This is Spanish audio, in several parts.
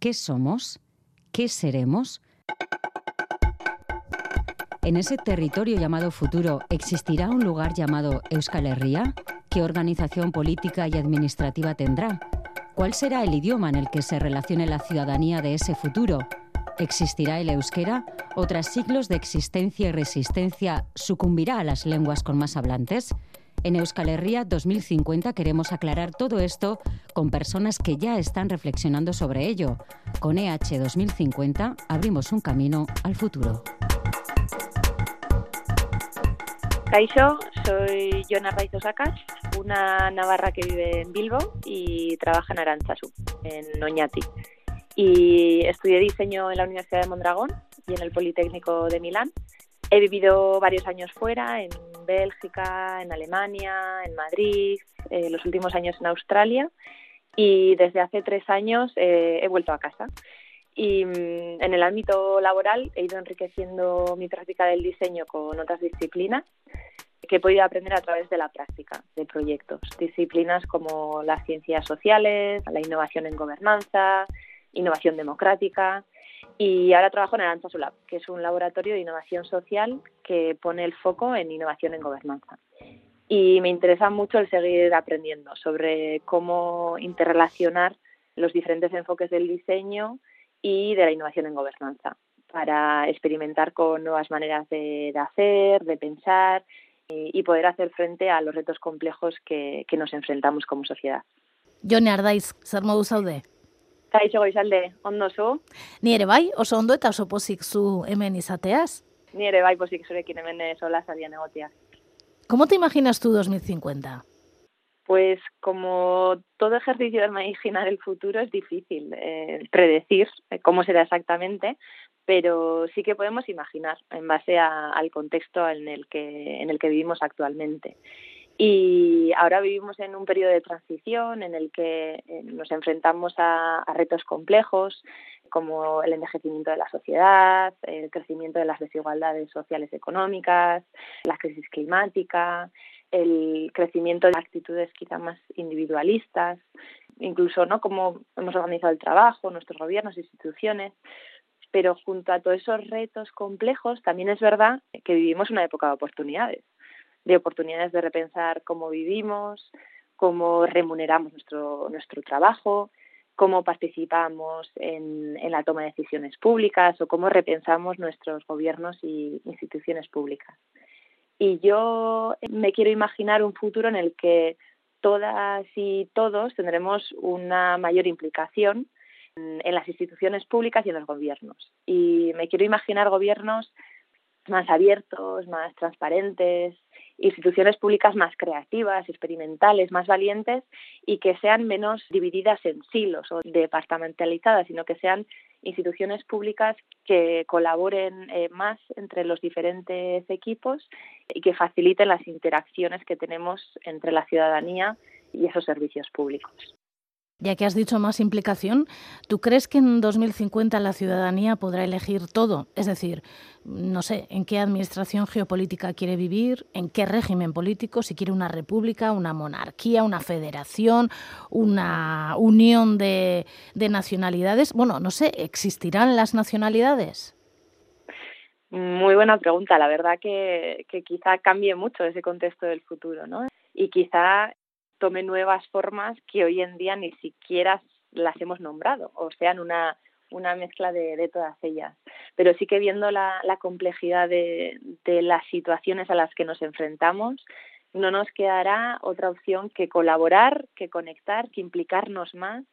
¿Qué somos? ¿Qué seremos? En ese territorio llamado futuro, ¿existirá un lugar llamado Euskal Herria? ¿Qué organización política y administrativa tendrá? ¿Cuál será el idioma en el que se relacione la ciudadanía de ese futuro? ¿Existirá el euskera? ¿O tras siglos de existencia y resistencia sucumbirá a las lenguas con más hablantes? En Euskal Herria 2050 queremos aclarar todo esto con personas que ya están reflexionando sobre ello. Con EH 2050 abrimos un camino al futuro. Kaixo, soy Jona Raiz Osacas, una navarra que vive en Bilbo y trabaja en Arantzazu, en Oñati. Y estudié diseño en la Universidad de Mondragón y en el Politécnico de Milán. He vivido varios años fuera, en Bélgica, en Alemania, en Madrid, eh, los últimos años en Australia y desde hace tres años eh, he vuelto a casa. Y mm, en el ámbito laboral he ido enriqueciendo mi práctica del diseño con otras disciplinas que he podido aprender a través de la práctica de proyectos. Disciplinas como las ciencias sociales, la innovación en gobernanza, innovación democrática. Y ahora trabajo en Arancha Sulab, que es un laboratorio de innovación social que pone el foco en innovación en gobernanza. Y me interesa mucho el seguir aprendiendo sobre cómo interrelacionar los diferentes enfoques del diseño y de la innovación en gobernanza para experimentar con nuevas maneras de, hacer, de pensar y, poder hacer frente a los retos complejos que, nos enfrentamos como sociedad. Jone Ardaiz, zer modu zaude? Kaixo goizalde, ondo zu? Ni ere bai, oso ondo eta oso pozik zu hemen izateaz? Ni ere bai pozik zurekin hemen sola zarian egotia. ¿Cómo te imaginas tú 2050? Pues como todo ejercicio de imaginar el futuro es difícil eh, predecir eh, cómo será exactamente, pero sí que podemos imaginar en base al contexto en el que en el que vivimos actualmente. Y ahora vivimos en un periodo de transición en el que eh, nos enfrentamos a, retos complejos como el envejecimiento de la sociedad, el crecimiento de las desigualdades sociales y económicas, la crisis climática, el crecimiento de actitudes quizá más individualistas, incluso no cómo hemos organizado el trabajo, nuestros gobiernos, instituciones, pero junto a todos esos retos complejos también es verdad que vivimos una época de oportunidades, de oportunidades de repensar cómo vivimos, cómo remuneramos nuestro, nuestro trabajo, cómo participamos en, en la toma de decisiones públicas o cómo repensamos nuestros gobiernos y instituciones públicas. Y yo me quiero imaginar un futuro en el que todas y todos tendremos una mayor implicación en las instituciones públicas y en los gobiernos. Y me quiero imaginar gobiernos más abiertos, más transparentes, instituciones públicas más creativas, experimentales, más valientes y que sean menos divididas en silos o departamentalizadas, sino que sean instituciones públicas que colaboren eh, más entre los diferentes equipos y que faciliten las interacciones que tenemos entre la ciudadanía y esos servicios públicos. Ya que has dicho más implicación, ¿tú crees que en 2050 la ciudadanía podrá elegir todo? Es decir, no sé, en qué administración geopolítica quiere vivir, en qué régimen político, si quiere una república, una monarquía, una federación, una unión de, nacionalidades. Bueno, no sé, ¿existirán las nacionalidades? Muy buena pregunta. La verdad que, que quizá cambie mucho ese contexto del futuro, ¿no? Y quizá tome nuevas formas que hoy en día ni siquiera las hemos nombrado o sean una, una mezcla de, todas ellas. Pero sí que viendo la, complejidad de, las situaciones a las que nos enfrentamos, no nos quedará otra opción que colaborar, que conectar, que implicarnos más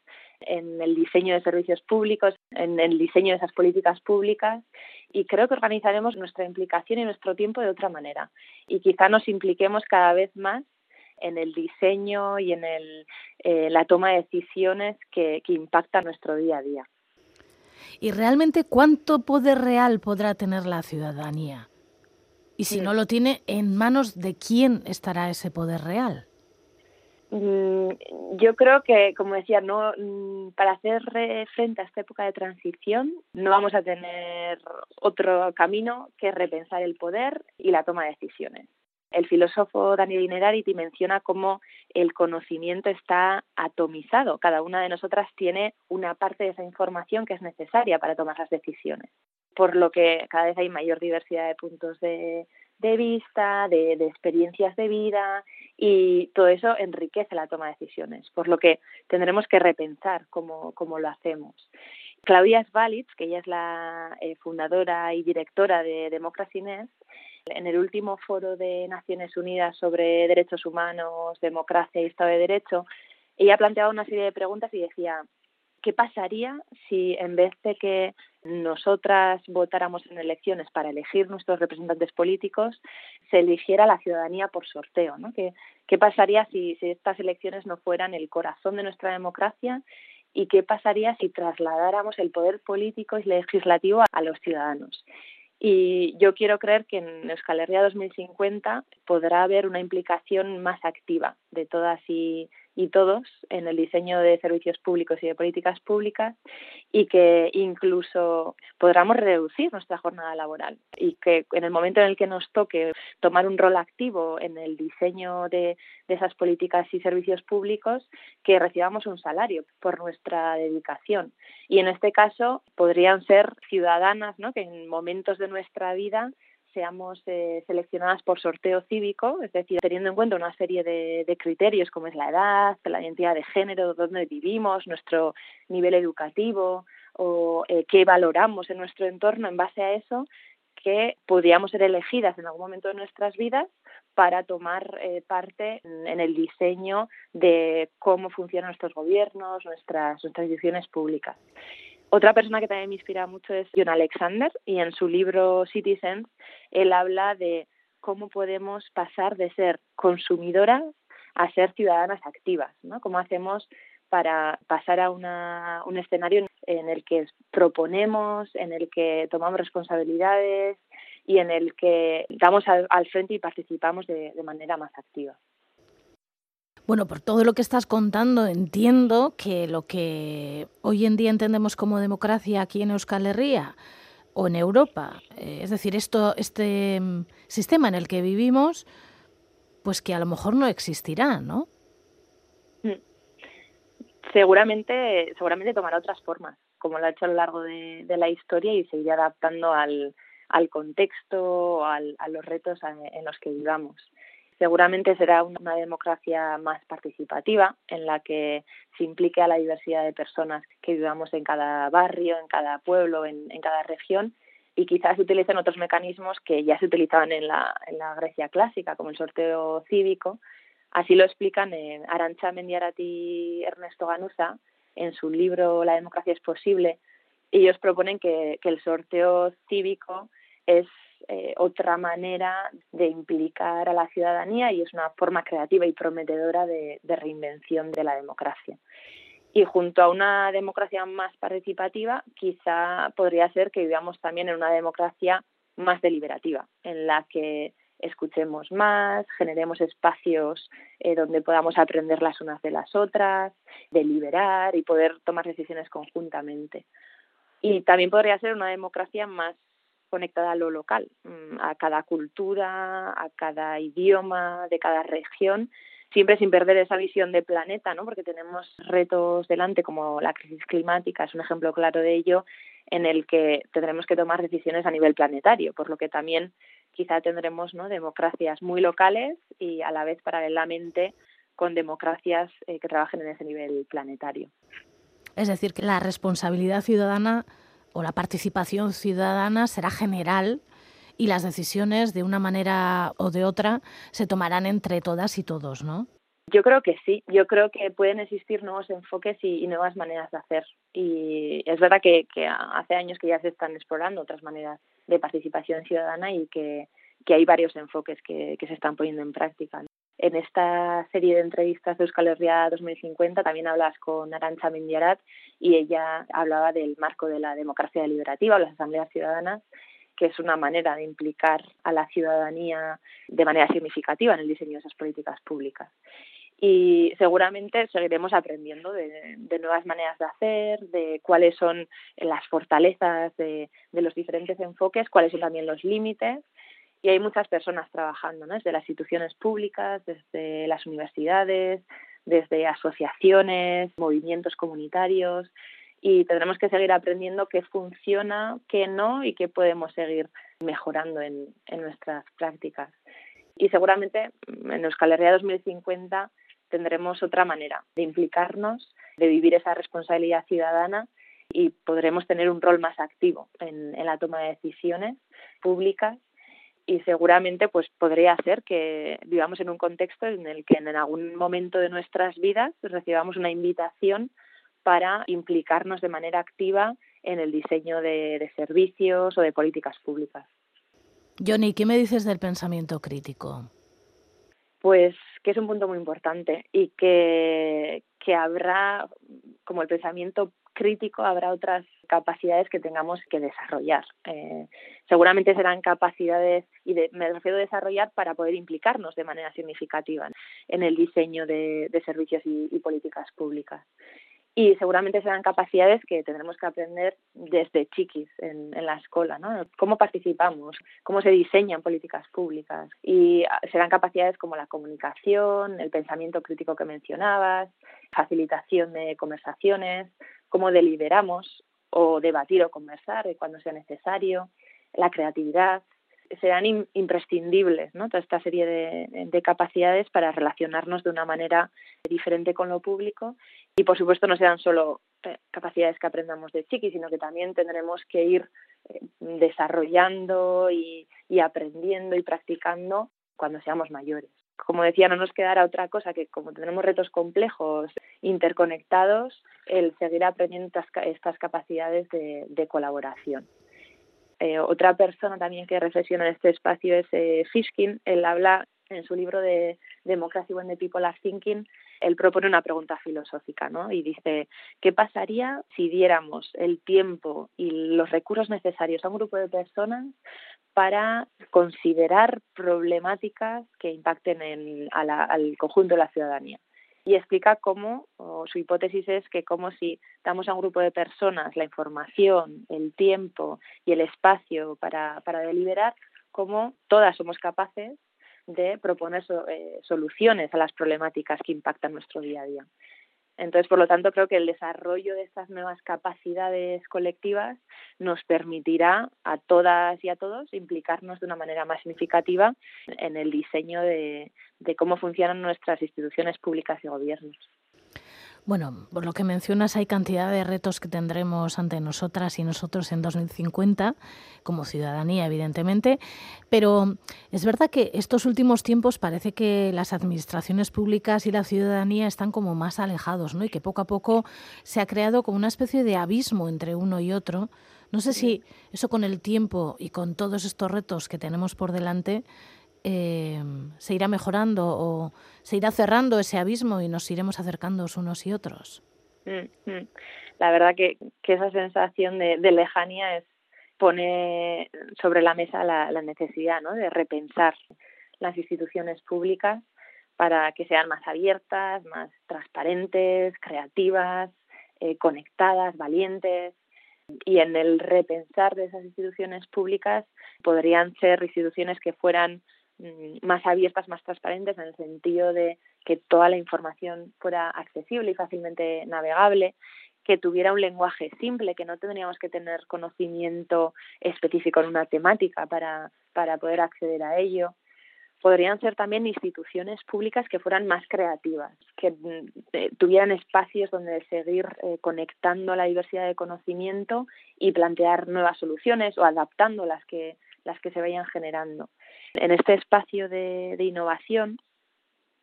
en el diseño de servicios públicos, en el diseño de esas políticas públicas y creo que organizaremos nuestra implicación y nuestro tiempo de otra manera y quizá nos impliquemos cada vez más en el diseño y en el, eh, la toma de decisiones que, que impactan nuestro día a día. ¿Y realmente cuánto poder real podrá tener la ciudadanía? Y si no lo tiene, ¿en manos de quién estará ese poder real? Mm, yo creo que, como decía, no mm, para hacer frente a esta época de transición no vamos a tener otro camino que repensar el poder y la toma de decisiones El filósofo Daniel Inerarity menciona cómo el conocimiento está atomizado. Cada una de nosotras tiene una parte de esa información que es necesaria para tomar las decisiones. Por lo que cada vez hay mayor diversidad de puntos de, vista, de, experiencias de vida y todo eso enriquece la toma de decisiones, por lo que tendremos que repensar cómo, cómo lo hacemos. Claudia Svalitz, que ella es la eh, fundadora y directora de Democracy Nest, en el último foro de Naciones Unidas sobre derechos humanos, democracia y Estado de Derecho, ella planteaba una serie de preguntas y decía, ¿qué pasaría si en vez de que nosotras votáramos en elecciones para elegir nuestros representantes políticos, se eligiera la ciudadanía por sorteo? ¿Qué, ¿Qué pasaría si estas elecciones no fueran el corazón de nuestra democracia y qué pasaría si trasladáramos el poder político y legislativo a los ciudadanos. Y yo quiero creer que en Euskal Herria 2050 podrá haber una implicación más activa de todas y y todos en el diseño de servicios públicos y de políticas públicas y que incluso podamos reducir nuestra jornada laboral y que en el momento en el que nos toque tomar un rol activo en el diseño de, esas políticas y servicios públicos, que recibamos un salario por nuestra dedicación. Y en este caso podrían ser ciudadanas ¿no? que en momentos de nuestra vida seamos eh, seleccionadas por sorteo cívico, es decir, teniendo en cuenta una serie de, criterios como es la edad, la identidad de género, dónde vivimos, nuestro nivel educativo o eh, qué valoramos en nuestro entorno en base a eso, que podríamos ser elegidas en algún momento de nuestras vidas para tomar eh, parte en, el diseño de cómo funcionan nuestros gobiernos, nuestras, nuestras instituciones públicas. Otra persona que también me inspira mucho es John Alexander y en su libro Citizens él habla de cómo podemos pasar de ser consumidoras a ser ciudadanas activas, ¿no? Cómo hacemos para pasar a una, un escenario en el que proponemos, en el que tomamos responsabilidades y en el que damos al, frente y participamos de manera más activa. Bueno, por todo lo que estás contando, entiendo que lo que hoy en día entendemos como democracia aquí en Euskal Herria o en Europa, eh, es decir, esto, este mm, sistema en el que vivimos, pues que a lo mejor no existirá, ¿no? Mm. Seguramente, seguramente tomará otras formas, como lo ha hecho a lo largo de, la historia y seguirá adaptando al, al contexto, al, a los retos en los que vivamos. Seguramente será una democracia más participativa en la que se implique a la diversidad de personas que vivamos en cada barrio, en cada pueblo, en, cada región y quizás utilicen otros mecanismos que ya se utilizaban en la, en la Grecia clásica, como el sorteo cívico. Así lo explican en Arancha Mendiarati y Ernesto Ganuza en su libro La democracia es posible. Ellos proponen que, que el sorteo cívico es eh, otra manera de implicar a la ciudadanía y es una forma creativa y prometedora de, reinvención de la democracia. Y junto a una democracia más participativa, quizá podría ser que vivamos también en una democracia más deliberativa, en la que escuchemos más, generemos espacios eh, donde podamos aprender las unas de las otras, deliberar y poder tomar decisiones conjuntamente. Y también podría ser una democracia más conectada a lo local, mm, a cada cultura, a cada idioma de cada región, siempre sin perder esa visión de planeta, ¿no? Porque tenemos retos delante como la crisis climática, es un ejemplo claro de ello, en el que tendremos que tomar decisiones a nivel planetario, por lo que también quizá tendremos democracias muy locales y a la vez paralelamente con democracias eh, que trabajen en ese nivel planetario. Es decir, que la responsabilidad ciudadana o la participación ciudadana será general y las decisiones de una manera o de otra se tomarán entre todas y todos, ¿no? Yo creo que sí, yo creo que pueden existir nuevos enfoques y, nuevas maneras de hacer. Y es verdad que, hace años que ya se están explorando otras maneras de participación ciudadana y que, hay varios enfoques que, se están poniendo en práctica. En esta serie de entrevistas de Euskal Herria 2050 también hablas con Arancha Mendiarat y ella hablaba del marco de la democracia deliberativa o las asambleas ciudadanas que es una manera de implicar a la ciudadanía de manera significativa en el diseño de esas políticas públicas. Y seguramente seguiremos aprendiendo de, nuevas maneras de hacer, de cuáles son las fortalezas de, de los diferentes enfoques, cuáles son también los límites y hay muchas personas trabajando, ¿no? desde las instituciones públicas, desde las universidades, desde asociaciones, movimientos comunitarios y tendremos que seguir aprendiendo qué funciona, qué no y qué podemos seguir mejorando en, nuestras prácticas. Y seguramente en Euskal Herria 2050 tendremos otra manera de implicarnos, de vivir esa responsabilidad ciudadana y podremos tener un rol más activo en, en la toma de decisiones públicas y seguramente pues podría hacer que vivamos en un contexto en el que en algún momento de nuestras vidas recibamos una invitación para implicarnos de manera activa en el diseño de, servicios o de políticas públicas. Johnny, ¿qué me dices del pensamiento crítico? Pues que es un punto muy importante y que, que habrá, como el pensamiento crítico habrá otras capacidades que tengamos que desarrollar. Eh, seguramente serán capacidades, y me refiero a desarrollar para poder implicarnos de manera significativa en el diseño de, servicios y, políticas públicas. Y seguramente serán capacidades que tendremos que aprender desde chiquis en, la escuela, ¿no? Cómo participamos, cómo se diseñan políticas públicas. Y serán capacidades como la comunicación, el pensamiento crítico que mencionabas, facilitación de conversaciones, cómo deliberamos o debatir o conversar cuando sea necesario, la creatividad, serán imprescindibles toda esta serie de, capacidades para relacionarnos de una manera diferente con lo público y por supuesto no serán solo eh, capacidades que aprendamos de chiqui, sino que también tendremos que ir eh, desarrollando y aprendiendo y practicando cuando seamos mayores como decía, no nos quedará otra cosa que como tenemos retos complejos, interconectados, el seguir aprendiendo estas, capacidades de, colaboración. Eh, otra persona también que reflexiona en este espacio es eh, Fishkin. Él habla en su libro de Democracy when the People are Thinking, él propone una pregunta filosófica, ¿no? Y dice, ¿qué pasaría si diéramos el tiempo y los recursos necesarios a un grupo de personas para considerar problemáticas que impacten en, al conjunto de la ciudadanía. Y explica cómo, su hipótesis es que como si damos a un grupo de personas la información, el tiempo y el espacio para, para deliberar, cómo todas somos capaces de proponer eh, soluciones a las problemáticas que impactan nuestro día a día. Entonces, por lo tanto, creo que el desarrollo de estas nuevas capacidades colectivas nos permitirá a todas y a todos implicarnos de una manera más significativa en el diseño de cómo funcionan nuestras instituciones públicas y gobiernos. Bueno, por lo que mencionas, hay cantidad de retos que tendremos ante nosotras y nosotros en 2050, como ciudadanía, evidentemente, pero es verdad que estos últimos tiempos parece que las administraciones públicas y la ciudadanía están como más alejados, ¿no? Y que poco a poco se ha creado como una especie de abismo entre uno y otro. No sé si eso con el tiempo y con todos estos retos que tenemos por delante eh, se irá mejorando o se irá cerrando ese abismo y nos iremos acercando unos y otros. Mm, mm. La verdad que, esa sensación de, lejanía es pone sobre la mesa la, necesidad de repensar las instituciones públicas para que sean más abiertas, más transparentes, creativas, eh, conectadas, valientes. Y en el repensar de esas instituciones públicas podrían ser instituciones que fueran más abiertas, más transparentes, en el sentido de que toda la información fuera accesible y fácilmente navegable, que tuviera un lenguaje simple, que no tendríamos que tener conocimiento específico en una temática para, para poder acceder a ello. Podrían ser también instituciones públicas que fueran más creativas, que mm, eh, tuvieran espacios donde seguir eh, conectando la diversidad de conocimiento y plantear nuevas soluciones o adaptando las que, las que se vayan generando. En este espacio de, innovación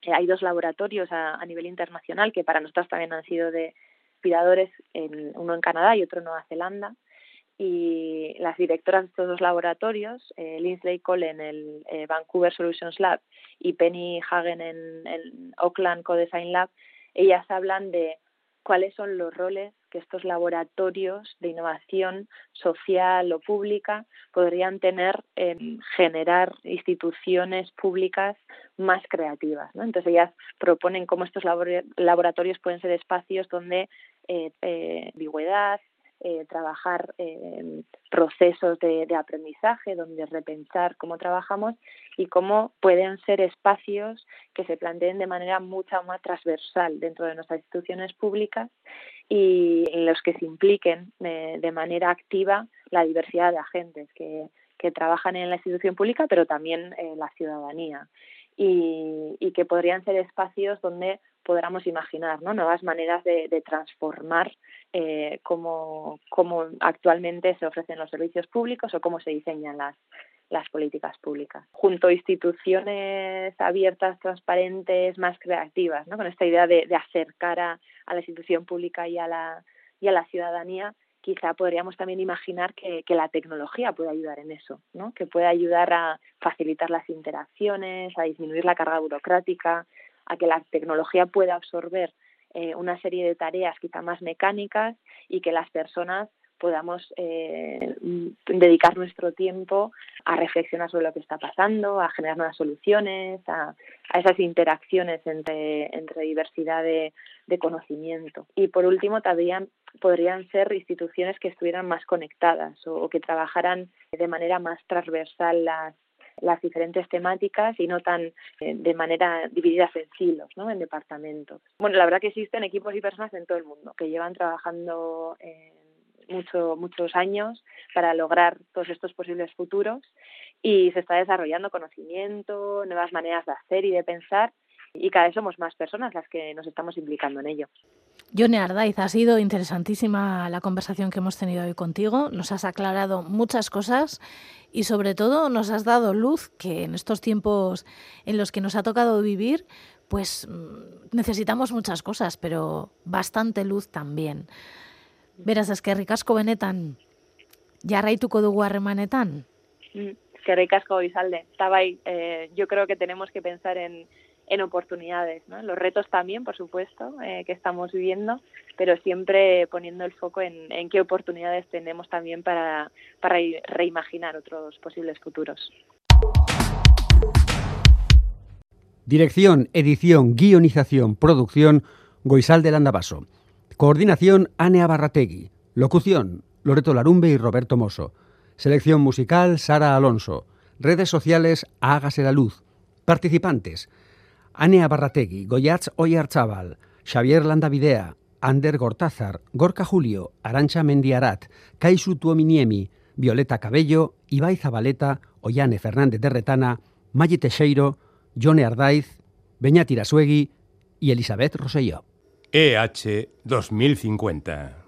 eh, hay dos laboratorios a, nivel internacional que para nosotros también han sido de inspiradores, uno en Canadá y otro en Nueva Zelanda. Y las directoras de estos dos laboratorios, eh, Lindsay Cole en el eh, Vancouver Solutions Lab y Penny Hagen en el Oakland Co-Design Lab, ellas hablan de cuáles son los roles que estos laboratorios de innovación social o pública podrían tener en generar instituciones públicas más creativas. Entonces ellas proponen cómo estos laboratorios pueden ser espacios donde eh, eh, ambigüedad, eh, trabajar en procesos de, aprendizaje, donde repensar cómo trabajamos y cómo pueden ser espacios que se planteen de manera mucho más transversal dentro de nuestras instituciones públicas y en los que se impliquen de, manera activa la diversidad de agentes que, trabajan en la institución pública, pero también en la ciudadanía. Y, y, que podrían ser espacios donde podamos imaginar ¿no? nuevas maneras de, transformar eh, cómo, actualmente se ofrecen los servicios públicos o cómo se diseñan las, las políticas públicas. Junto a instituciones abiertas, transparentes, más creativas, ¿no? con esta idea de, acercar a, la institución pública y a la, y a la ciudadanía, quizá podríamos también imaginar que, la tecnología puede ayudar en eso, ¿no? que puede ayudar a facilitar las interacciones, a disminuir la carga burocrática, a que la tecnología pueda absorber eh, una serie de tareas quizá más mecánicas y que las personas podamos eh, dedicar nuestro tiempo a reflexionar sobre lo que está pasando, a generar nuevas soluciones, a, esas interacciones entre, entre diversidad de, conocimiento. Y por último, también podrían ser instituciones que estuvieran más conectadas o que trabajaran de manera más transversal las, las diferentes temáticas y no tan eh, de manera divididas en silos, ¿no? en departamentos. Bueno, la verdad que existen equipos y personas en todo el mundo que llevan trabajando mucho, muchos años para lograr todos estos posibles futuros y se está desarrollando conocimiento, nuevas maneras de hacer y de pensar y cada vez somos más personas las que nos estamos implicando en ello. Yone Ardaiz, ha sido interesantísima la conversación que hemos tenido hoy contigo. Nos has aclarado muchas cosas y sobre todo nos has dado luz que en estos tiempos en los que nos ha tocado vivir, pues mm, necesitamos muchas cosas, pero bastante luz también. Beraz, eskerrik asko benetan, jarraituko dugu harremanetan? Eskerrik asko izalde. Bai, eh, yo creo que tenemos que pensar en, en oportunidades, ¿no? los retos también, por supuesto, eh, que estamos viviendo, pero siempre poniendo el foco en, en qué oportunidades tenemos también para, para reimaginar otros posibles futuros. Dirección, edición, guionización, producción, Goizal del Andabaso. Coordinación, Anea Barrategui. Locución, Loreto Larumbe y Roberto Mosso. Selección musical, Sara Alonso. Redes sociales, Hágase la Luz. Participantes, Anea Barrategui, Goyatz Oyarzábal, Xavier Landavidea, Ander Gortázar, Gorka Julio, Arancha Mendiarat, Kaisu Tuominiemi, Violeta Cabello, Ibai Zabaleta, Ollane Fernández de Retana, Maggi Teixeiro, Jone Ardaiz, Beñat Irasuegui y Elizabeth Rosselló. EH 2050